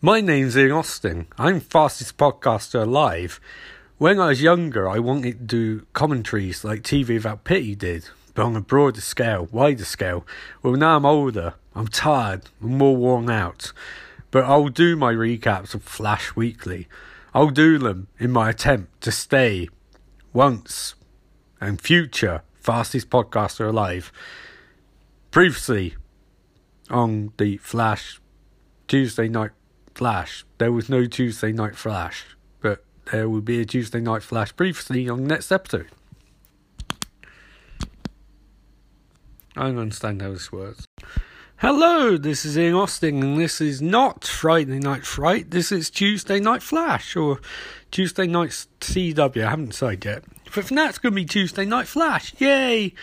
My name's Ian Austin. I'm fastest podcaster alive. When I was younger, I wanted to do commentaries like TV Without Pity did, but on a broader scale, wider scale. Well, now I'm older, I'm tired, I'm more worn out. But I'll do my recaps of Flash weekly. I'll do them in my attempt to stay once and future fastest podcaster alive. Previously on the Flash Tuesday night Flash. There was no Tuesday Night Flash, but there will be a Tuesday Night Flash briefly on the next episode. I don't understand how this works. Hello, this is Ian Austin, and this is not Friday Night Fright. This is Tuesday Night Flash or Tuesday Night CW. I haven't decided yet. But for now, it's going to be Tuesday Night Flash. Yay!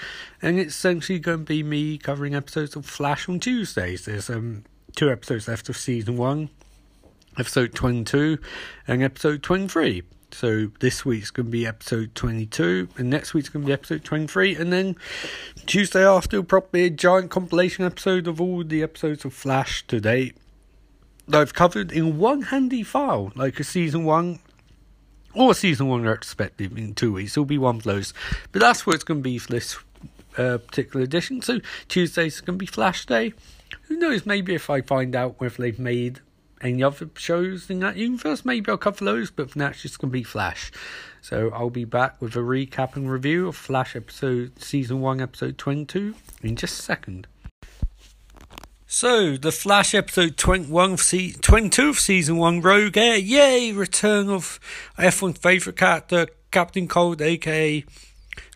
And it's essentially going to be me covering episodes of Flash on Tuesdays. There's um two episodes left of season one episode 22 and episode 23. So this week's going to be episode 22, and next week's going to be episode 23, and then Tuesday after will probably be a giant compilation episode of all the episodes of Flash to date that I've covered in one handy file, like a season one or season one retrospective in two weeks. It'll be one of those, but that's what it's going to be for this uh, particular edition. So Tuesday's going to be Flash Day. Who knows? Maybe if I find out whether they've made any other shows in that universe, maybe I'll cover those, but for now it's just going to be Flash. So I'll be back with a recap and review of Flash episode, season 1, episode 22 in just a second. So, the Flash episode 21 of se- 22 of season 1, Rogue Air. Yay! Return of F1's favourite character, Captain Cold, aka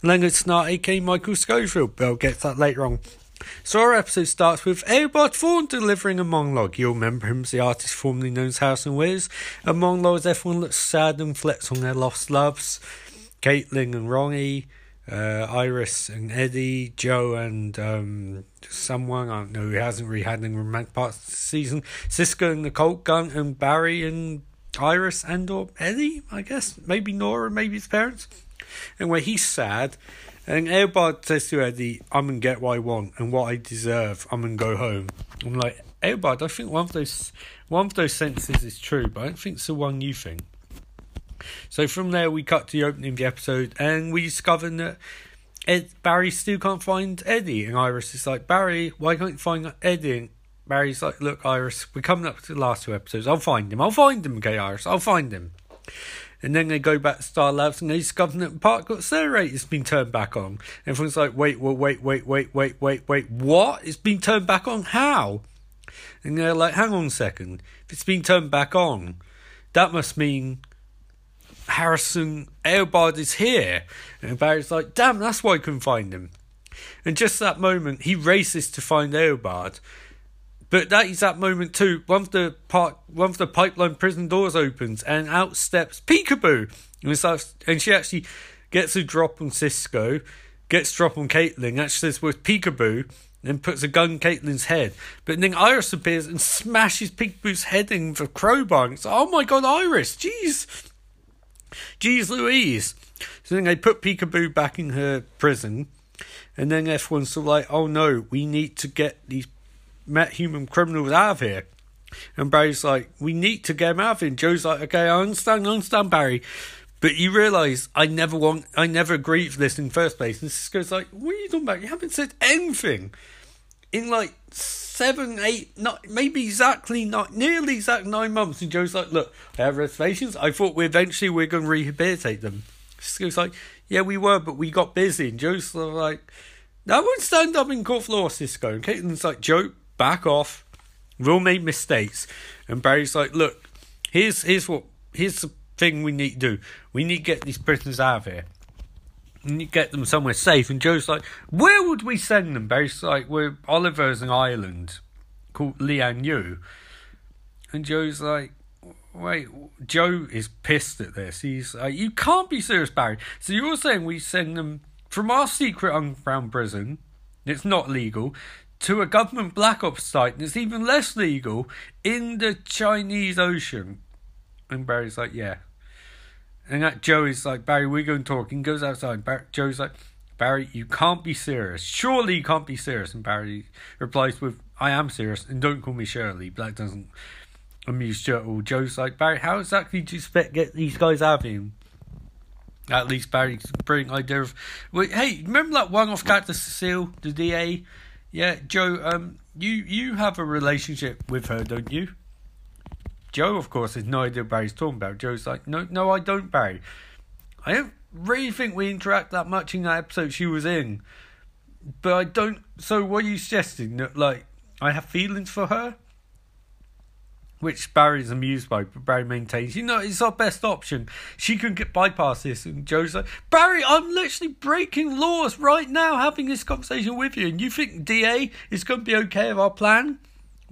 Leonard Snart, aka Michael Scofield. But I'll get that later on. So our episode starts with Eobard Thawne delivering a monologue. You'll remember him as the artist formerly known as Harrison Wiz. A monologue as everyone looks sad and reflects on their lost loves. Caitlin and Ronnie, uh, Iris and Eddie, Joe and um, someone, I don't know, who hasn't really had any romantic parts this season. Cisco and the Colt Gun and Barry and Iris and or Eddie, I guess. Maybe Nora, maybe his parents. Anyway, he's sad. And Eobard says to Eddie, I'm going to get what I want and what I deserve. I'm going to go home. I'm like, Eobard, I think one of those one of those sentences is true, but I don't think it's the one you think. So from there, we cut to the opening of the episode, and we discover that Ed, Barry still can't find Eddie. And Iris is like, Barry, why can't you find Eddie? And Barry's like, look, Iris, we're coming up to the last two episodes. I'll find him. I'll find him, okay, Iris. I'll find him. And then they go back to Star Labs and they discover that the accelerator has been turned back on. Everyone's like, wait, well, wait, wait, wait, wait, wait, wait, what? It's been turned back on? How? And they're like, hang on a second. If it's been turned back on, that must mean Harrison Eobard is here. And Barry's like, damn, that's why I couldn't find him. And just that moment, he races to find Eobard. But that is that moment too. One of the park, one of the pipeline prison doors opens, and out steps Peekaboo, and, starts, and she actually gets a drop on Cisco, gets a drop on Caitlin. Actually says with Peekaboo, and puts a gun in Caitlin's head. But then Iris appears and smashes Peekaboo's head in with a crowbar. It's like, oh my god, Iris, jeez, jeez Louise. So then they put Peekaboo back in her prison, and then everyone's sort of like, oh no, we need to get these metahuman criminals out of here. And Barry's like, we need to get him out of here. And Joe's like, okay, I understand, I understand, Barry. But you realise I never want, I never agreed for this in the first place. And Cisco's like, what are you talking about? You haven't said anything in like seven, eight, not maybe exactly not nearly exact nine months. And Joe's like, look, I have reservations. I thought we eventually we're going to rehabilitate them. Cisco's like, yeah, we were, but we got busy. And Joe's like, that won't stand up in court floor, Cisco. And Caitlin's like, Joe, back off. We'll make mistakes. And Barry's like, look, here's here's what here's the thing we need to do. We need to get these prisoners out of here. We need to get them somewhere safe. And Joe's like, where would we send them? Barry's like, we're Oliver's an island called Lian Yu. And Joe's like, wait, Joe is pissed at this. He's like, you can't be serious, Barry. So you're saying we send them from our secret underground prison, it's not legal, to a government black ops site and it's even less legal in the Chinese Ocean. And Barry's like, yeah. And that Joey's like, Barry, we're going to talk. And goes outside. Barry, Joey's like, Barry, you can't be serious. Surely you can't be serious. And Barry replies with, I am serious. And don't call me Shirley. That doesn't. At all. Joe's like, Barry, how exactly do you expect get these guys out of him? At least Barry's brilliant idea of, hey, remember that one off character Cecile, the DA? Yeah, Joe, um, you you have a relationship with her, don't you? Joe, of course, has no idea Barry's talking about. Joe's like, no, no, I don't, Barry. I don't really think we interact that much in that episode she was in. But I don't. So, what are you suggesting? That, like, I have feelings for her? Which Barry's amused by, but Barry maintains, you know, it's our best option. She can get bypass this. And Joe's like, Barry, I'm literally breaking laws right now having this conversation with you. And you think DA is going to be okay with our plan?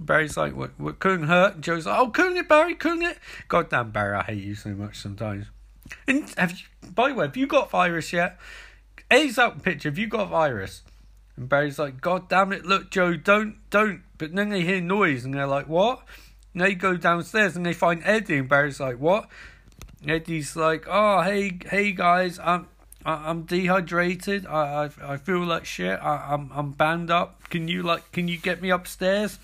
Barry's like, what, what couldn't hurt? And Joe's like, oh, couldn't it, Barry? Couldn't it? God damn, Barry, I hate you so much sometimes. And have you, by the way, have you got virus yet? A's out picture, have you got virus? And Barry's like, God damn it, look, Joe, don't, don't. But then they hear noise and they're like, what? And they go downstairs and they find Eddie, and Barry's like, what? Eddie's like, oh, hey, hey guys, I'm, I'm dehydrated. I, I, I feel like shit. I, I'm, I'm banned up. Can you like, can you get me upstairs?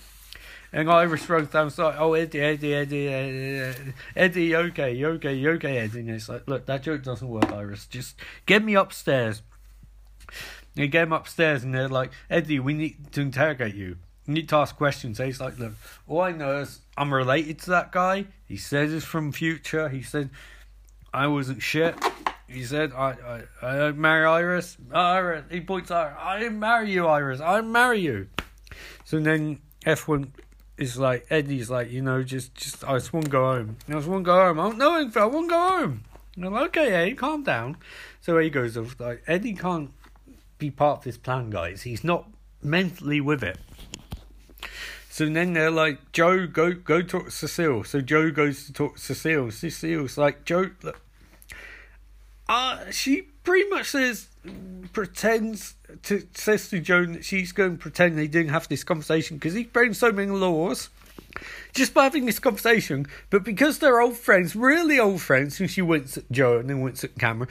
And Iris runs downstairs. Oh, Eddie, Eddie, Eddie, Eddie, Eddie, okay, okay, okay, Eddie. And it's like, look, that joke doesn't work, Iris. Just get me upstairs. They get him upstairs, and they're like, Eddie, we need to interrogate you. Need to ask questions. He's like, look, all I know is I'm related to that guy. He says he's from future. He said I wasn't shit. He said I I I don't marry Iris. Iris. He points out, I didn't marry you, Iris. I didn't marry you. So then F1 is like Eddie's like, you know, just just I just want to go home. I just want to go home. I don't know anything. I want to go home. And I'm like, okay, Eddie, calm down. So he goes like Eddie can't be part of this plan, guys. He's not mentally with it. So then they're like, Joe, go go talk to Cecile. So Joe goes to talk to Cecile. Cecile's like, Joe, look, uh, she pretty much says, pretends to says to Joe that she's going to pretend they didn't have this conversation because he's breaking so many laws just by having this conversation. But because they're old friends, really old friends, and she winks at Joe and then winks at camera,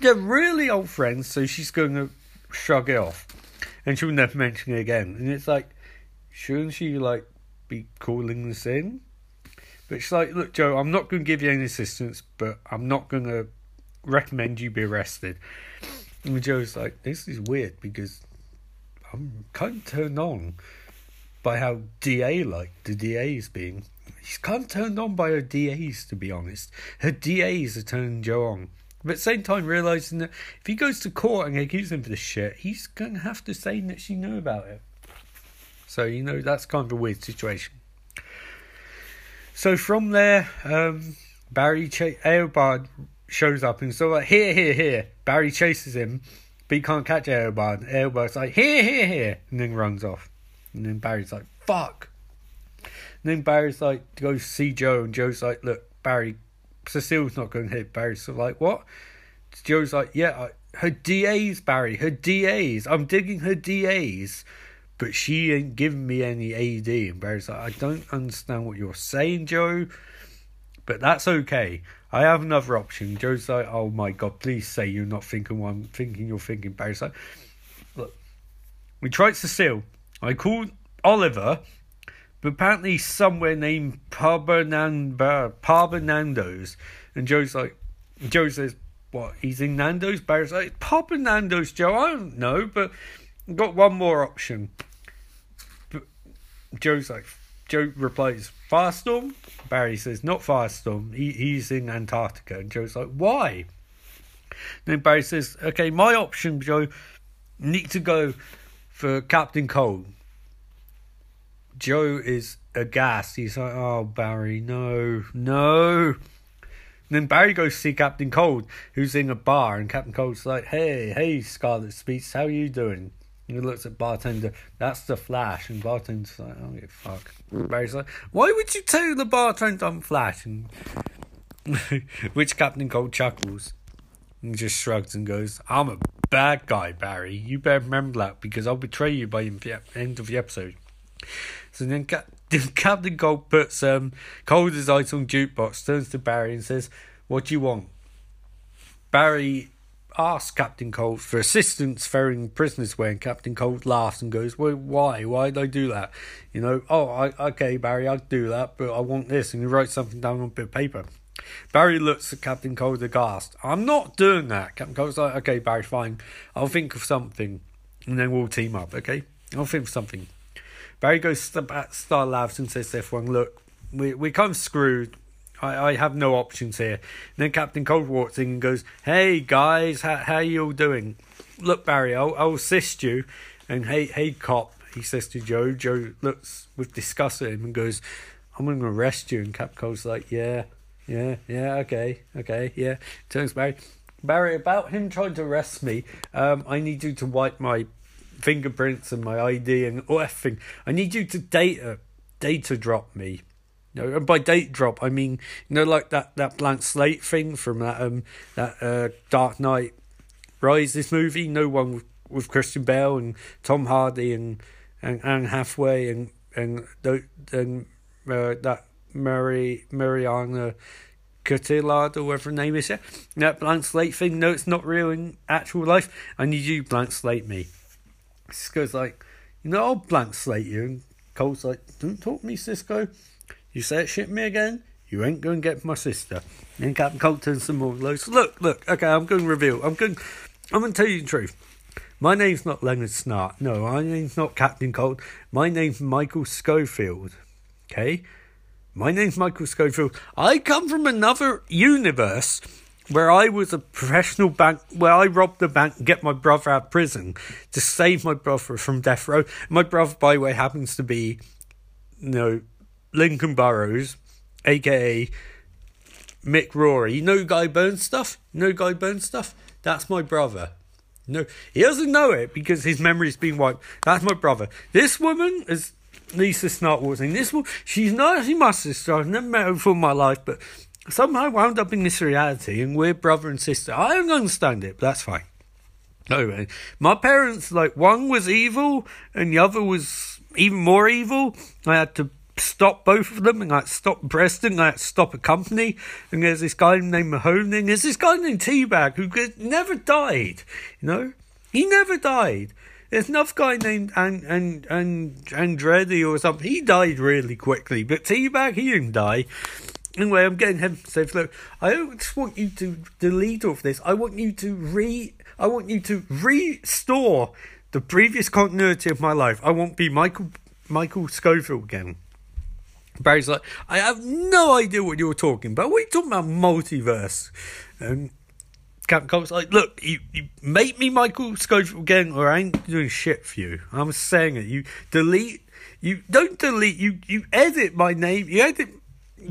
they're really old friends, so she's going to shrug it off. And she'll never mention it again. And it's like, shouldn't she, like, be calling this in? But she's like, look, Joe, I'm not going to give you any assistance, but I'm not going to recommend you be arrested. And Joe's like, this is weird because I'm kind of turned on by how DA like the DA's being. She's kind of turned on by her DAs, to be honest. Her DAs are turning Joe on. But at the same time, realizing that if he goes to court and they accuse him for this shit, he's going to have to say that she knew about it. So, you know, that's kind of a weird situation. So from there, um, Barry Ch- Eobard shows up and so like, here, here, here. Barry chases him, but he can't catch Eobard. Eobard's like, here, here, here, and then runs off. And then Barry's like, fuck. And then Barry's like, go see Joe, and Joe's like, look, Barry, Cecile's not going to hit Barry. So like, what? Joe's like, yeah, I, her DAs, Barry, her DAs. I'm digging her DAs, but she ain't giving me any AD. And Barry's like, I don't understand what you're saying, Joe, but that's okay. I have another option. Joe's like, oh my god, please say you're not thinking what I'm thinking. You're thinking. Barry's like, look, we tried Cecile. I called Oliver, but apparently somewhere named Parbernando, Parbernando's. And Joe's like, Joe says, what, he's in Nando's? Barry's like, Parbernando's, Joe, I don't know, but got one more option. Joe's like, Joe replies, Firestorm? Barry says, not Firestorm. He, he's in Antarctica. And Joe's like, why? Then Barry says, okay, my option, Joe, need to go for Captain Cold. Joe is aghast. He's like, oh, Barry, no, no. And then Barry goes to see Captain Cold, who's in a bar, and Captain Cold's like, hey, hey, Scarlet Speaks, how are you doing? He looks at bartender, that's the Flash, and bartender's like, oh, yeah, fuck. Barry's like, why would you tell the bartender I'm Flash? And which Captain Cold chuckles and just shrugs and goes, I'm a bad guy, Barry. You better remember that because I'll betray you by the end of the episode. So then Captain Cold puts um, Cold's eyes on jukebox, turns to Barry and says, What do you want? Barry asks Captain Cold for assistance ferrying prisoners away, and Captain Cold laughs and goes, "Well, why? Why did I do that? You know? Oh, I, okay, Barry, I'll do that, but I want this." And he writes something down on a bit of paper. Barry looks at Captain Cold aghast. I'm not doing that. Captain Cold's like, "Okay, Barry, fine. I'll think of something, and then we'll team up. Okay, I'll think of something." Barry goes to Star Labs and says to everyone, "Look, we we kind of screwed." I, I have no options here. And then Captain Cold walks in and goes, Hey guys, how, how you all doing? Look, Barry, I'll, I'll assist you. And hey, hey, cop, he says to Joe. Joe looks with disgust at him and goes, I'm going to arrest you. And Cap Cold's like, Yeah, yeah, yeah, okay, okay, yeah. Turns Barry, Barry, about him trying to arrest me, um, I need you to wipe my fingerprints and my ID and all everything. I need you to data data drop me. You know, and by date drop, I mean you know, like that, that blank slate thing from that um that uh, Dark Knight Rises movie. No one with, with Christian Bale and Tom Hardy and and Anne Hathaway and and uh, that Mary Mariana Cotillard or whatever her name is. Yeah, that blank slate thing. No, it's not real in actual life. I need you blank slate me. Cisco's like, you know, I'll blank slate you. And Cole's like, don't talk to me, Cisco. You shit me again, you ain't going to get my sister. And Captain Cold turns some more loose. Look, look, okay, I'm going to reveal. I'm going, I'm going to tell you the truth. My name's not Leonard Snart. No, my name's not Captain Cold. My name's Michael Scofield. Okay? My name's Michael Scofield. I come from another universe where I was a professional bank, where I robbed the bank and get my brother out of prison to save my brother from death row. My brother, by the way, happens to be, you know, Lincoln Burrows, aka Mick Rory. You know Guy Burns stuff? You know Guy Burns stuff? That's my brother. No, he doesn't know it because his memory's been wiped. That's my brother. This woman is Lisa Snart. This woman, she's not actually my sister. I've never met her before in my life, but somehow wound up in this reality and we're brother and sister. I don't understand it, but that's fine. Anyway, my parents, like, one was evil and the other was even more evil. I had to stop both of them and like stop Preston, like stop a company. And there's this guy named Mahoney, and there's this guy named Teabag who never died. You know, he never died. There's another guy named and and and Andretti or something. He died really quickly, but Teabag he didn't die. Anyway, I'm getting him safe. Look, I just want you to delete all of this. I want you to re. I want you to restore the previous continuity of my life. I won't be Michael Michael Scofield again. Barry's like, I have no idea what you're talking about. What are you talking about multiverse? And Captain Cold's like, look, you, you make me Michael Scofield again, or I ain't doing shit for you. I'm saying it. You delete, you don't delete, you you edit my name, you edit.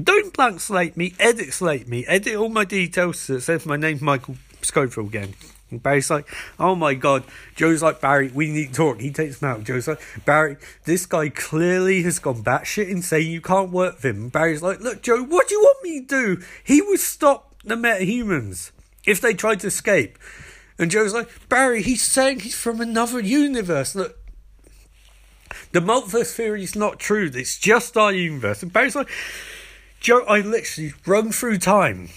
Don't blank slate me, edit slate me, edit all my details so it says my name's Michael Scofield again. And Barry's like, oh my god. Joe's like, Barry, we need to talk. He takes him out. Joe's like, Barry, this guy clearly has gone batshit insane. You can't work with him. And Barry's like, look, Joe, what do you want me to do? He would stop the metahumans if they tried to escape. And Joe's like, Barry, he's saying he's from another universe. Look, the multiverse theory is not true. It's just our universe. And Barry's like, Joe, I literally run through time.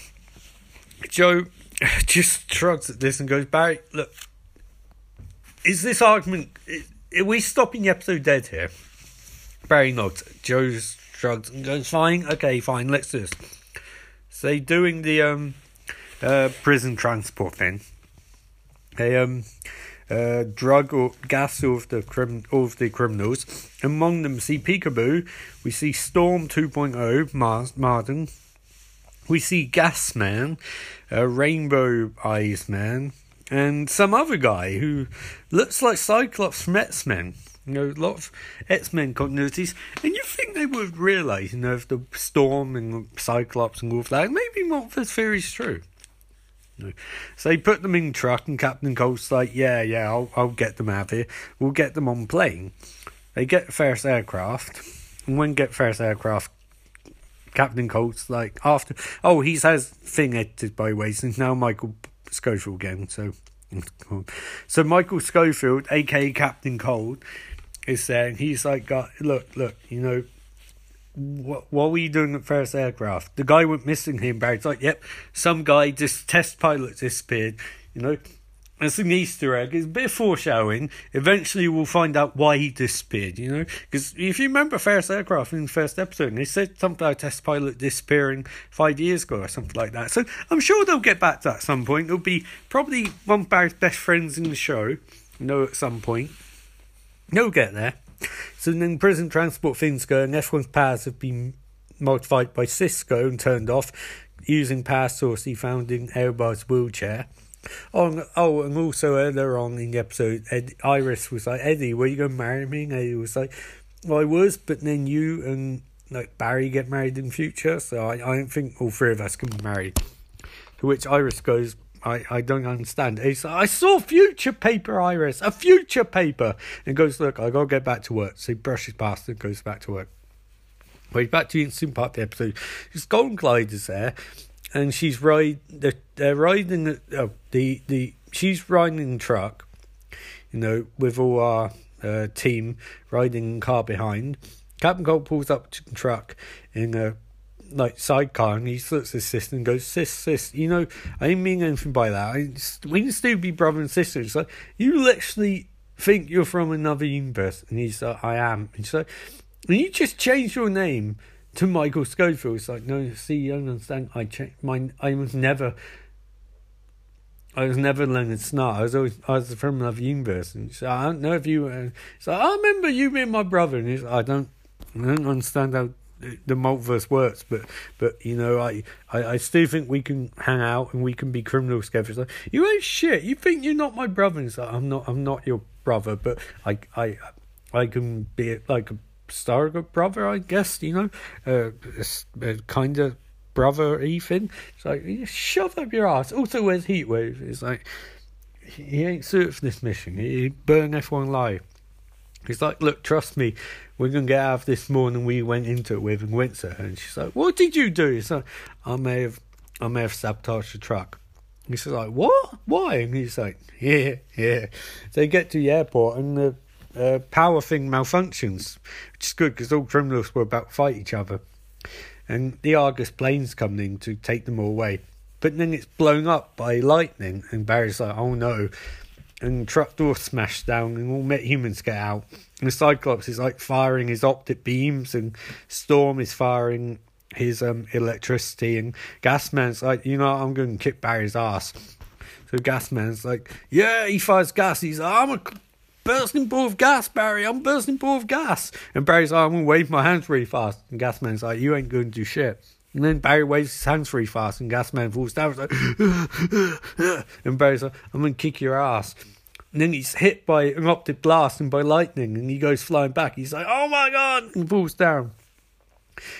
Joe, just shrugs at this and goes, Barry, look, is this argument, are we stopping the episode dead here? Barry nods. Joe shrugs and goes, fine, okay, fine, let's do this. So doing the um, uh, prison transport thing. They um, uh, drug or gas all of the crim- all of the criminals. Among them, see Peekaboo. We see Storm 2.0, Mar- Mardon. We see Gas A Rainbow Eyes Man, and some other guy who looks like Cyclops from X Men. You know, a lot of X Men continuities, and you think they would realise, you know, if the Storm and Cyclops and of that, maybe what this theory's true. So they put them in truck, and Captain Cold's like, "Yeah, yeah, I'll, I'll get them out here. We'll get them on plane." They get Ferris Aircraft, and when get Ferris Aircraft, Captain Cold's like after oh he has thing edited by ways and now Michael Scofield again so so Michael Scofield aka Captain Cold is saying he's like got look look you know what what were you doing at Ferris Aircraft? The guy went missing here Barry's like yep some guy just test pilot disappeared you know it's an Easter egg. It's a bit of foreshadowing. Eventually, we'll find out why he disappeared, you know? Because if you remember Ferris Aircraft in the first episode, they said something about a test pilot disappearing five years ago or something like that. So I'm sure they'll get back to that at some point. It'll be probably one of Barry's best friends in the show, you know, at some point. They'll get there. So then prison transport things go, and F1's powers have been modified by Cisco and turned off using power source he found in Eobard's wheelchair. Oh, oh, and also earlier on in the episode, Ed, Iris was like, Eddie, were you going to marry me? And Eddie was like, well, I was, but then you and like Barry get married in future, so I, I don't think all three of us can be married. To which Iris goes, I, I don't understand. He's like, I saw future paper, Iris, a future paper. And goes, look, I got to get back to work. So he brushes past and goes back to work. Well, he's back to the instant part of the episode. His Golden Glider's there and she's ride they're, they're riding the, uh, the the she's riding truck, you know, with all our uh, team riding car behind. Captain Cold pulls up to the truck in a like sidecar and he looks at his sister and goes, Sis, sis, you know, I didn't mean anything by that. I we can still be brother and sister. It's like, you literally think you're from another universe. And he's like, I am. And like, and you just changed your name to Michael Scofield. It's like, no, see, you don't understand. I checked my, I was never, I was never Leonard Snart. I was always, I was from another universe. And so I don't know if you, uh, so I remember you being my brother. And he's, I don't, I don't understand how the multiverse works, but but you know, I, I, I still think we can hang out and we can be criminals together. It's like you ain't shit. You think you're not my brother? And it's like I'm not. I'm not your brother, but I I I can be like a surrogate brother, I guess, you know, uh, a kind of brother Ethan. It's like, shove up your ass. Also, where's Heatwave? It's like, he ain't suited for this mission. He burned F1 live. He's like, look, trust me, we're going to get out of this more than we went into it with and went to her. And she's like, what did you do? He's like, I may have, I may have sabotaged the truck. He's like, what? Why? And he's like, yeah, yeah. They get to the airport and the uh, power thing malfunctions, which is good because all criminals were about to fight each other. And the Argus plane's coming in to take them all away. But then it's blown up by lightning, and Barry's like, oh no. And truck door smashed down, and all metahumans get out. And the Cyclops is like firing his optic beams, and Storm is firing his um electricity, and Gasman's like, you know, I'm going to kick Barry's ass. So Gasman's like, yeah, he fires gas. He's like, I'm a bursting ball of gas, Barry. I'm bursting ball of gas. And Barry's like, I'm going to wave my hands really fast. And Gasman's like, you ain't going to do shit. And then Barry waves his hands really fast, and Gasman falls down. Like, and Barry's like, I'm going to kick your ass. And then he's hit by an optic blast and by lightning, and he goes flying back. He's like, oh my god, and falls down.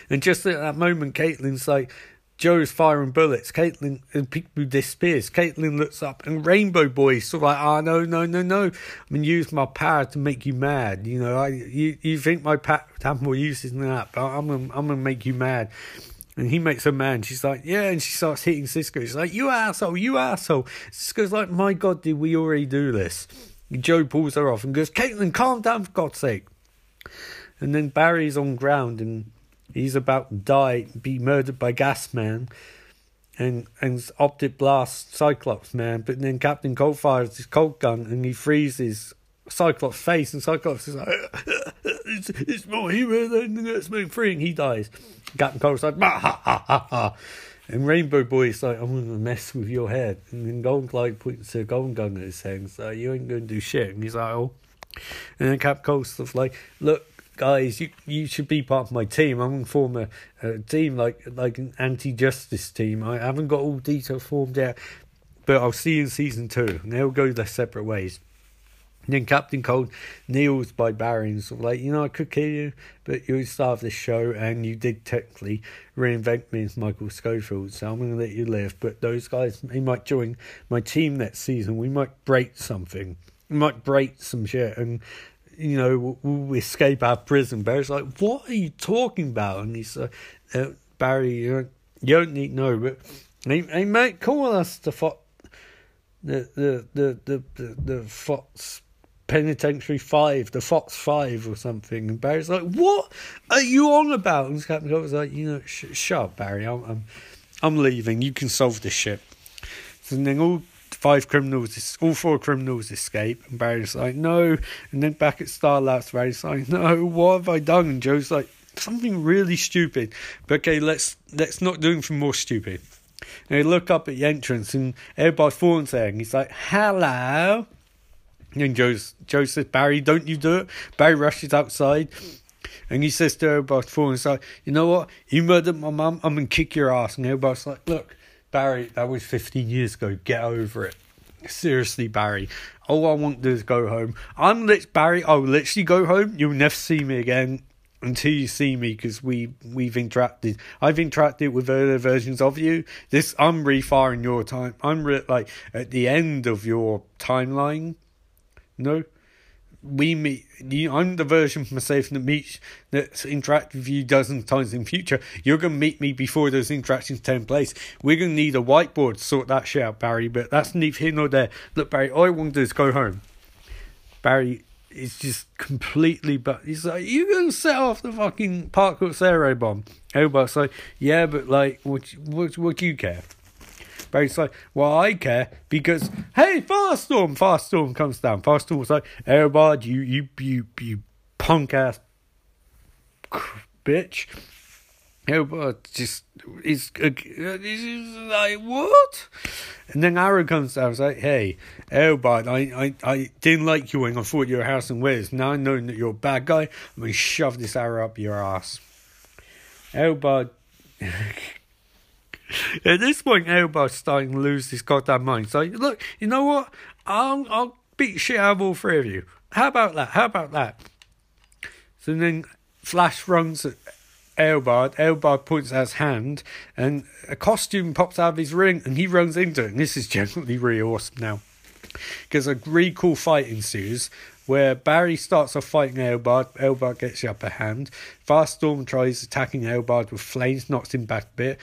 And just at that moment, Caitlin's like, Joe's firing bullets. Caitlin and uh, people disappears. Caitlin looks up and Rainbow Boy's sort of like, oh no, no, no, no. I'm gonna use my power to make you mad. You know, I you you think my power have more uses than that, but I'm gonna I'm gonna make you mad. And he makes her mad. She's like, yeah, and she starts hitting Cisco. She's like, you asshole, you asshole. Cisco's like, my God, did we already do this? And Joe pulls her off and goes, Caitlin, calm down for God's sake. And then Barry's on ground and He's about to die, be murdered by Gas Man and and Optic Blast Cyclops Man. But then Captain Cold fires his cold gun and he freezes Cyclops' face, and Cyclops is like, it's, it's more hero than the X-Men 3, and he dies. Captain Cold's like, ha ha ha ha. And Rainbow Boy's like, I'm to mess with your head. And then Golden Glide puts a golden gun at his head and says, you ain't to do shit. And he's like, oh. And then Cap Cold's like, look, guys, you you should be part of my team. I'm to form a, a team like like an anti-justice team. I haven't got all details formed yet, but I'll see you in season two, and they'll go their separate ways. And then Captain Cold kneels by Barry and sort of like, you know, I could kill you, but you're the star of this show, and you did technically reinvent me as Michael Scofield, so I'm going to let you live. But those guys, they might join my team next season. We might break something. We might break some shit, and you know, we escape our prison. Barry's like, what are you talking about? And he's like, uh, Barry, you don't, you don't need no, but he, he might call us the Fox, the, the, the, the, the, the Fox Penitentiary Five, the Fox Five or something. And Barry's like, what are you on about? And Captain Coulter's like, you know, sh- shut up, Barry. I'm, I'm, I'm leaving. You can solve this shit. And then all five criminals, all four criminals escape, and Barry's like, no. And then back at Starlabs, Barry's like, no, what have I done? And Joe's like, something really stupid. But okay, let's let's not do anything more stupid. And they look up at the entrance, and everybody's Thawne's there, and he's like, hello. And Joe's, Joe says, Barry, don't you do it. Barry rushes outside. And he says to Eobard Thawne, he's like, you know what? You murdered my mum, I'm going to kick your ass. And Eobard's like, look, Barry, that was 15 years ago. Get over it. Seriously, Barry. All I want to do is go home. I'm lit, Barry. I'll literally go home. You'll never see me again until you see me because we we've interacted. I've interacted with earlier versions of you. This I'm refiring your time. I'm re- like at the end of your timeline. No, we meet. You, I'm the version of myself that meets that's interact with you dozens of times in future. You're gonna meet me before those interactions take place. We're gonna need a whiteboard to sort that shit out, Barry. But that's neither here nor there. Look, Barry, all I want to do is go home. Barry is just completely but he's like, You gonna set off the fucking Park Zero bomb? Eobard's like, Yeah, but like what what what do you care? Barry's like, Well I care because hey, Firestorm, Firestorm comes down. Firestorm's like, Eobard, you you you you punk ass bitch. Eobard just is uh, this is like what? And then Arrow comes down and was like, hey, Eobard, I, I, I didn't like you when I thought you were House and Wiz. Now knowing that you're a bad guy, I'm gonna shove this arrow up your ass. Eobard At this point Eobard's starting to lose his goddamn mind. So look, you know what? I'll I'll beat shit out of all three of you. How about that? How about that? So then Flash runs at Eobard. Eobard points out his hand, and a costume pops out of his ring, and he runs into it. And this is genuinely really awesome now. Because a really cool fight ensues where Barry starts off fighting Eobard. Eobard gets the upper hand. Firestorm tries attacking Eobard with flames, knocks him back a bit.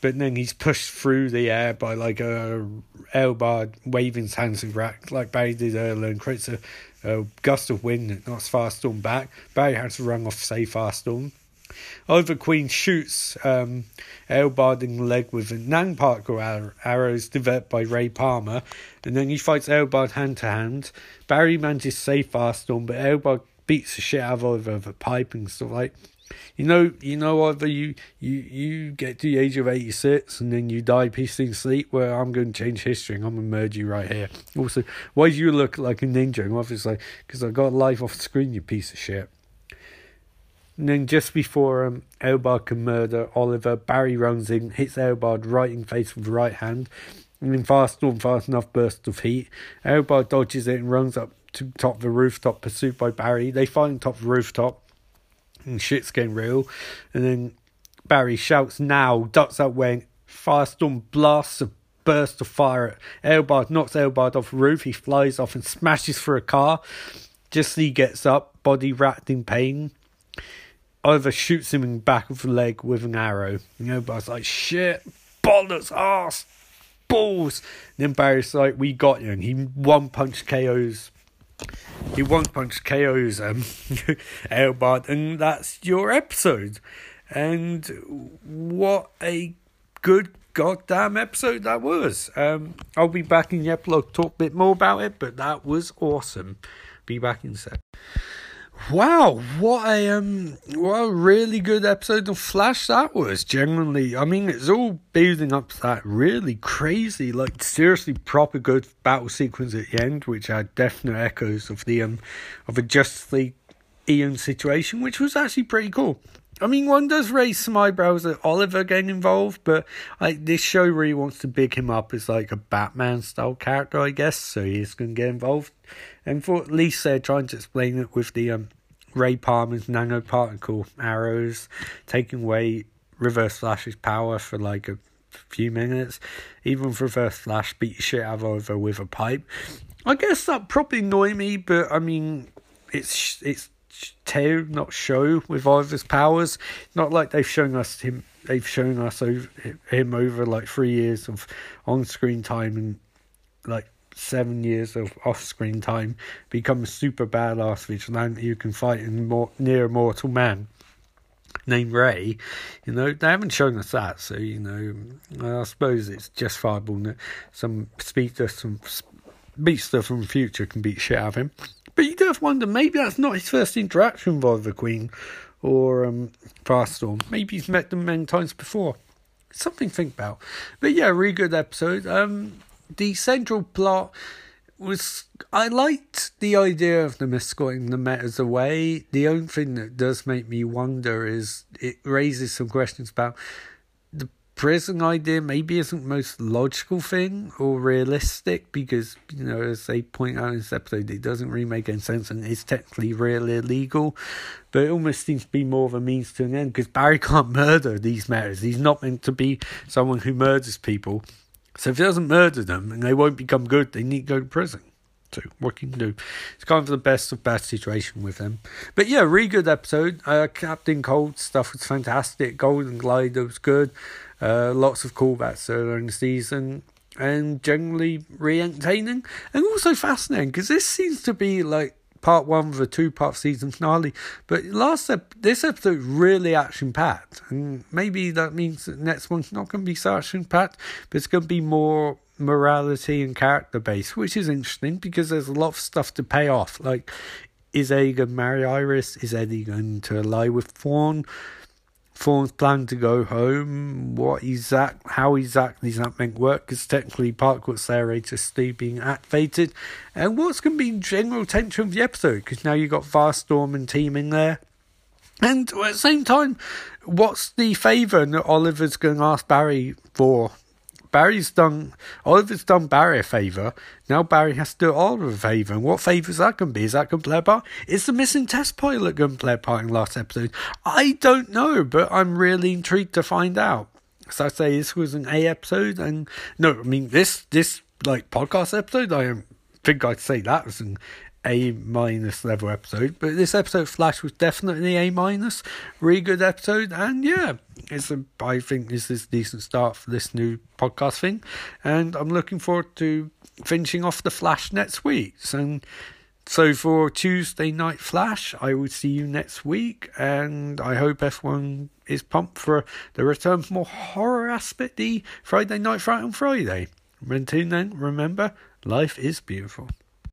But then he's pushed through the air by like a Eobard waving his hands in rack like Barry did earlier and creates a a gust of wind that knocks Firestorm back. Barry has to run off save Firestorm. Oliver Queen shoots um, Eobard in the leg with a nanoparticle arrows developed by Ray Palmer, and then he fights Eobard hand to hand. Barry manages to save Firestorm, but Eobard beats the shit out of Oliver with a pipe and stuff like you know, you know, either you you you get to the age of eighty six and then you die peacefully in sleep. Where I'm going to change history and I'm to murder you right here. Also, why do you look like a ninja? And obviously, because I got life off screen, you piece of shit. And then just before um, Eobard can murder Oliver, Barry runs in, hits Eobard right in face with the right hand, and then fast storm fast enough burst of heat. Eobard dodges it and runs up to top of the rooftop, pursued by Barry. They fight on top of the rooftop and shit's getting real. And then Barry shouts now, ducks out when Firestorm blasts a burst of fire at Eobard, knocks Eobard off the roof. He flies off and smashes through a car. Just as he gets up, body wrapped in pain. Oliver shoots him in the back of the leg with an arrow. And Eobard's like, shit, bollocks, ass, balls. And then Barry's like, we got you. And he one punch KOs he one punch KOs um, Eobard, and that's your episode. And what a good goddamn episode that was. Um, I'll be back in the epilogue talk a bit more about it, but that was awesome. Be back in a sec. Wow, what a um, what a really good episode of Flash that was. Genuinely, I mean, it's all building up to that really crazy, like seriously proper good battle sequence at the end, which had definite echoes of the um, of a Justice League Ian situation, which was actually pretty cool. I mean, one does raise some eyebrows at Oliver getting involved, but like this show really wants to big him up as like a Batman style character, I guess. So he's going to get involved, and for at least they're trying to explain it with the um Ray Palmer's nanoparticle arrows, taking away Reverse Flash's power for like a few minutes. Even Reverse Flash beat shit out of Oliver with a pipe. I guess that probably annoyed me, but I mean, it's it's tell not show with Oliver's powers. Not like they've shown us him. They've shown us over, him over like three years of on screen time and like seven years of off screen time, become a super badass vigilante who can fight in more, near mortal man. named Ray. You know, they haven't shown us that, so you know, I suppose it's justifiable that some speedster, some speedster from the future can beat shit out of him. But you do have to wonder, maybe that's not his first interaction with the Queen or um, Firestorm. Maybe he's met them many times before. Something to think about. But yeah, really good episode. Um, the central plot was I liked the idea of the them escorting the metas away. The only thing that does make me wonder is it raises some questions about prison idea maybe isn't the most logical thing or realistic because, you know, as they point out in this episode, it doesn't really make any sense and it's technically really illegal. But it almost seems to be more of a means to an end because Barry can't murder these metas. He's not meant to be someone who murders people. So if he doesn't murder them and they won't become good, they need to go to prison. So what can you do? It's kind of the best of bad situation with them. But yeah, really good episode. Uh, Captain Cold stuff was fantastic. Golden Glider was good. Uh, lots of callbacks in the season. And generally re entertaining and also fascinating because this seems to be like part one of a two part season finale. But last ep- this episode really action packed, and maybe that means that next one's not going to be so action packed, but it's going to be more morality and character based, which is interesting because there's a lot of stuff to pay off. Like, is Eddie going to marry Iris? Is Eddie going to lie with Thawne? Thawne's plan to go home. What exact, how exactly is that meant work? Because technically, Parkwood's is still being activated. And what's going to be general tension of the episode? Because now you've got Firestorm and team in there. And at the same time, what's the favour that Oliver's going to ask Barry for Barry's done Oliver's done Barry a favour. Now Barry has to do Oliver a favour. And what favour is that to be? Is that going to play a part? Is the missing test pilot going to play a part in last episode? I don't know, but I'm really intrigued to find out. So I say this was an A episode, and no, I mean this this like podcast episode. I think I'd say that was an a minus level episode, but this episode Flash was definitely A minus. Really good episode, and yeah, it's a. I think this is a decent start for this new podcast thing, and I'm looking forward to finishing off the Flash next week. And so for Tuesday night Flash, I will see you next week, and I hope everyone is pumped for the return for more horror aspect the Friday night Fright on Friday. Until then, remember, life is beautiful.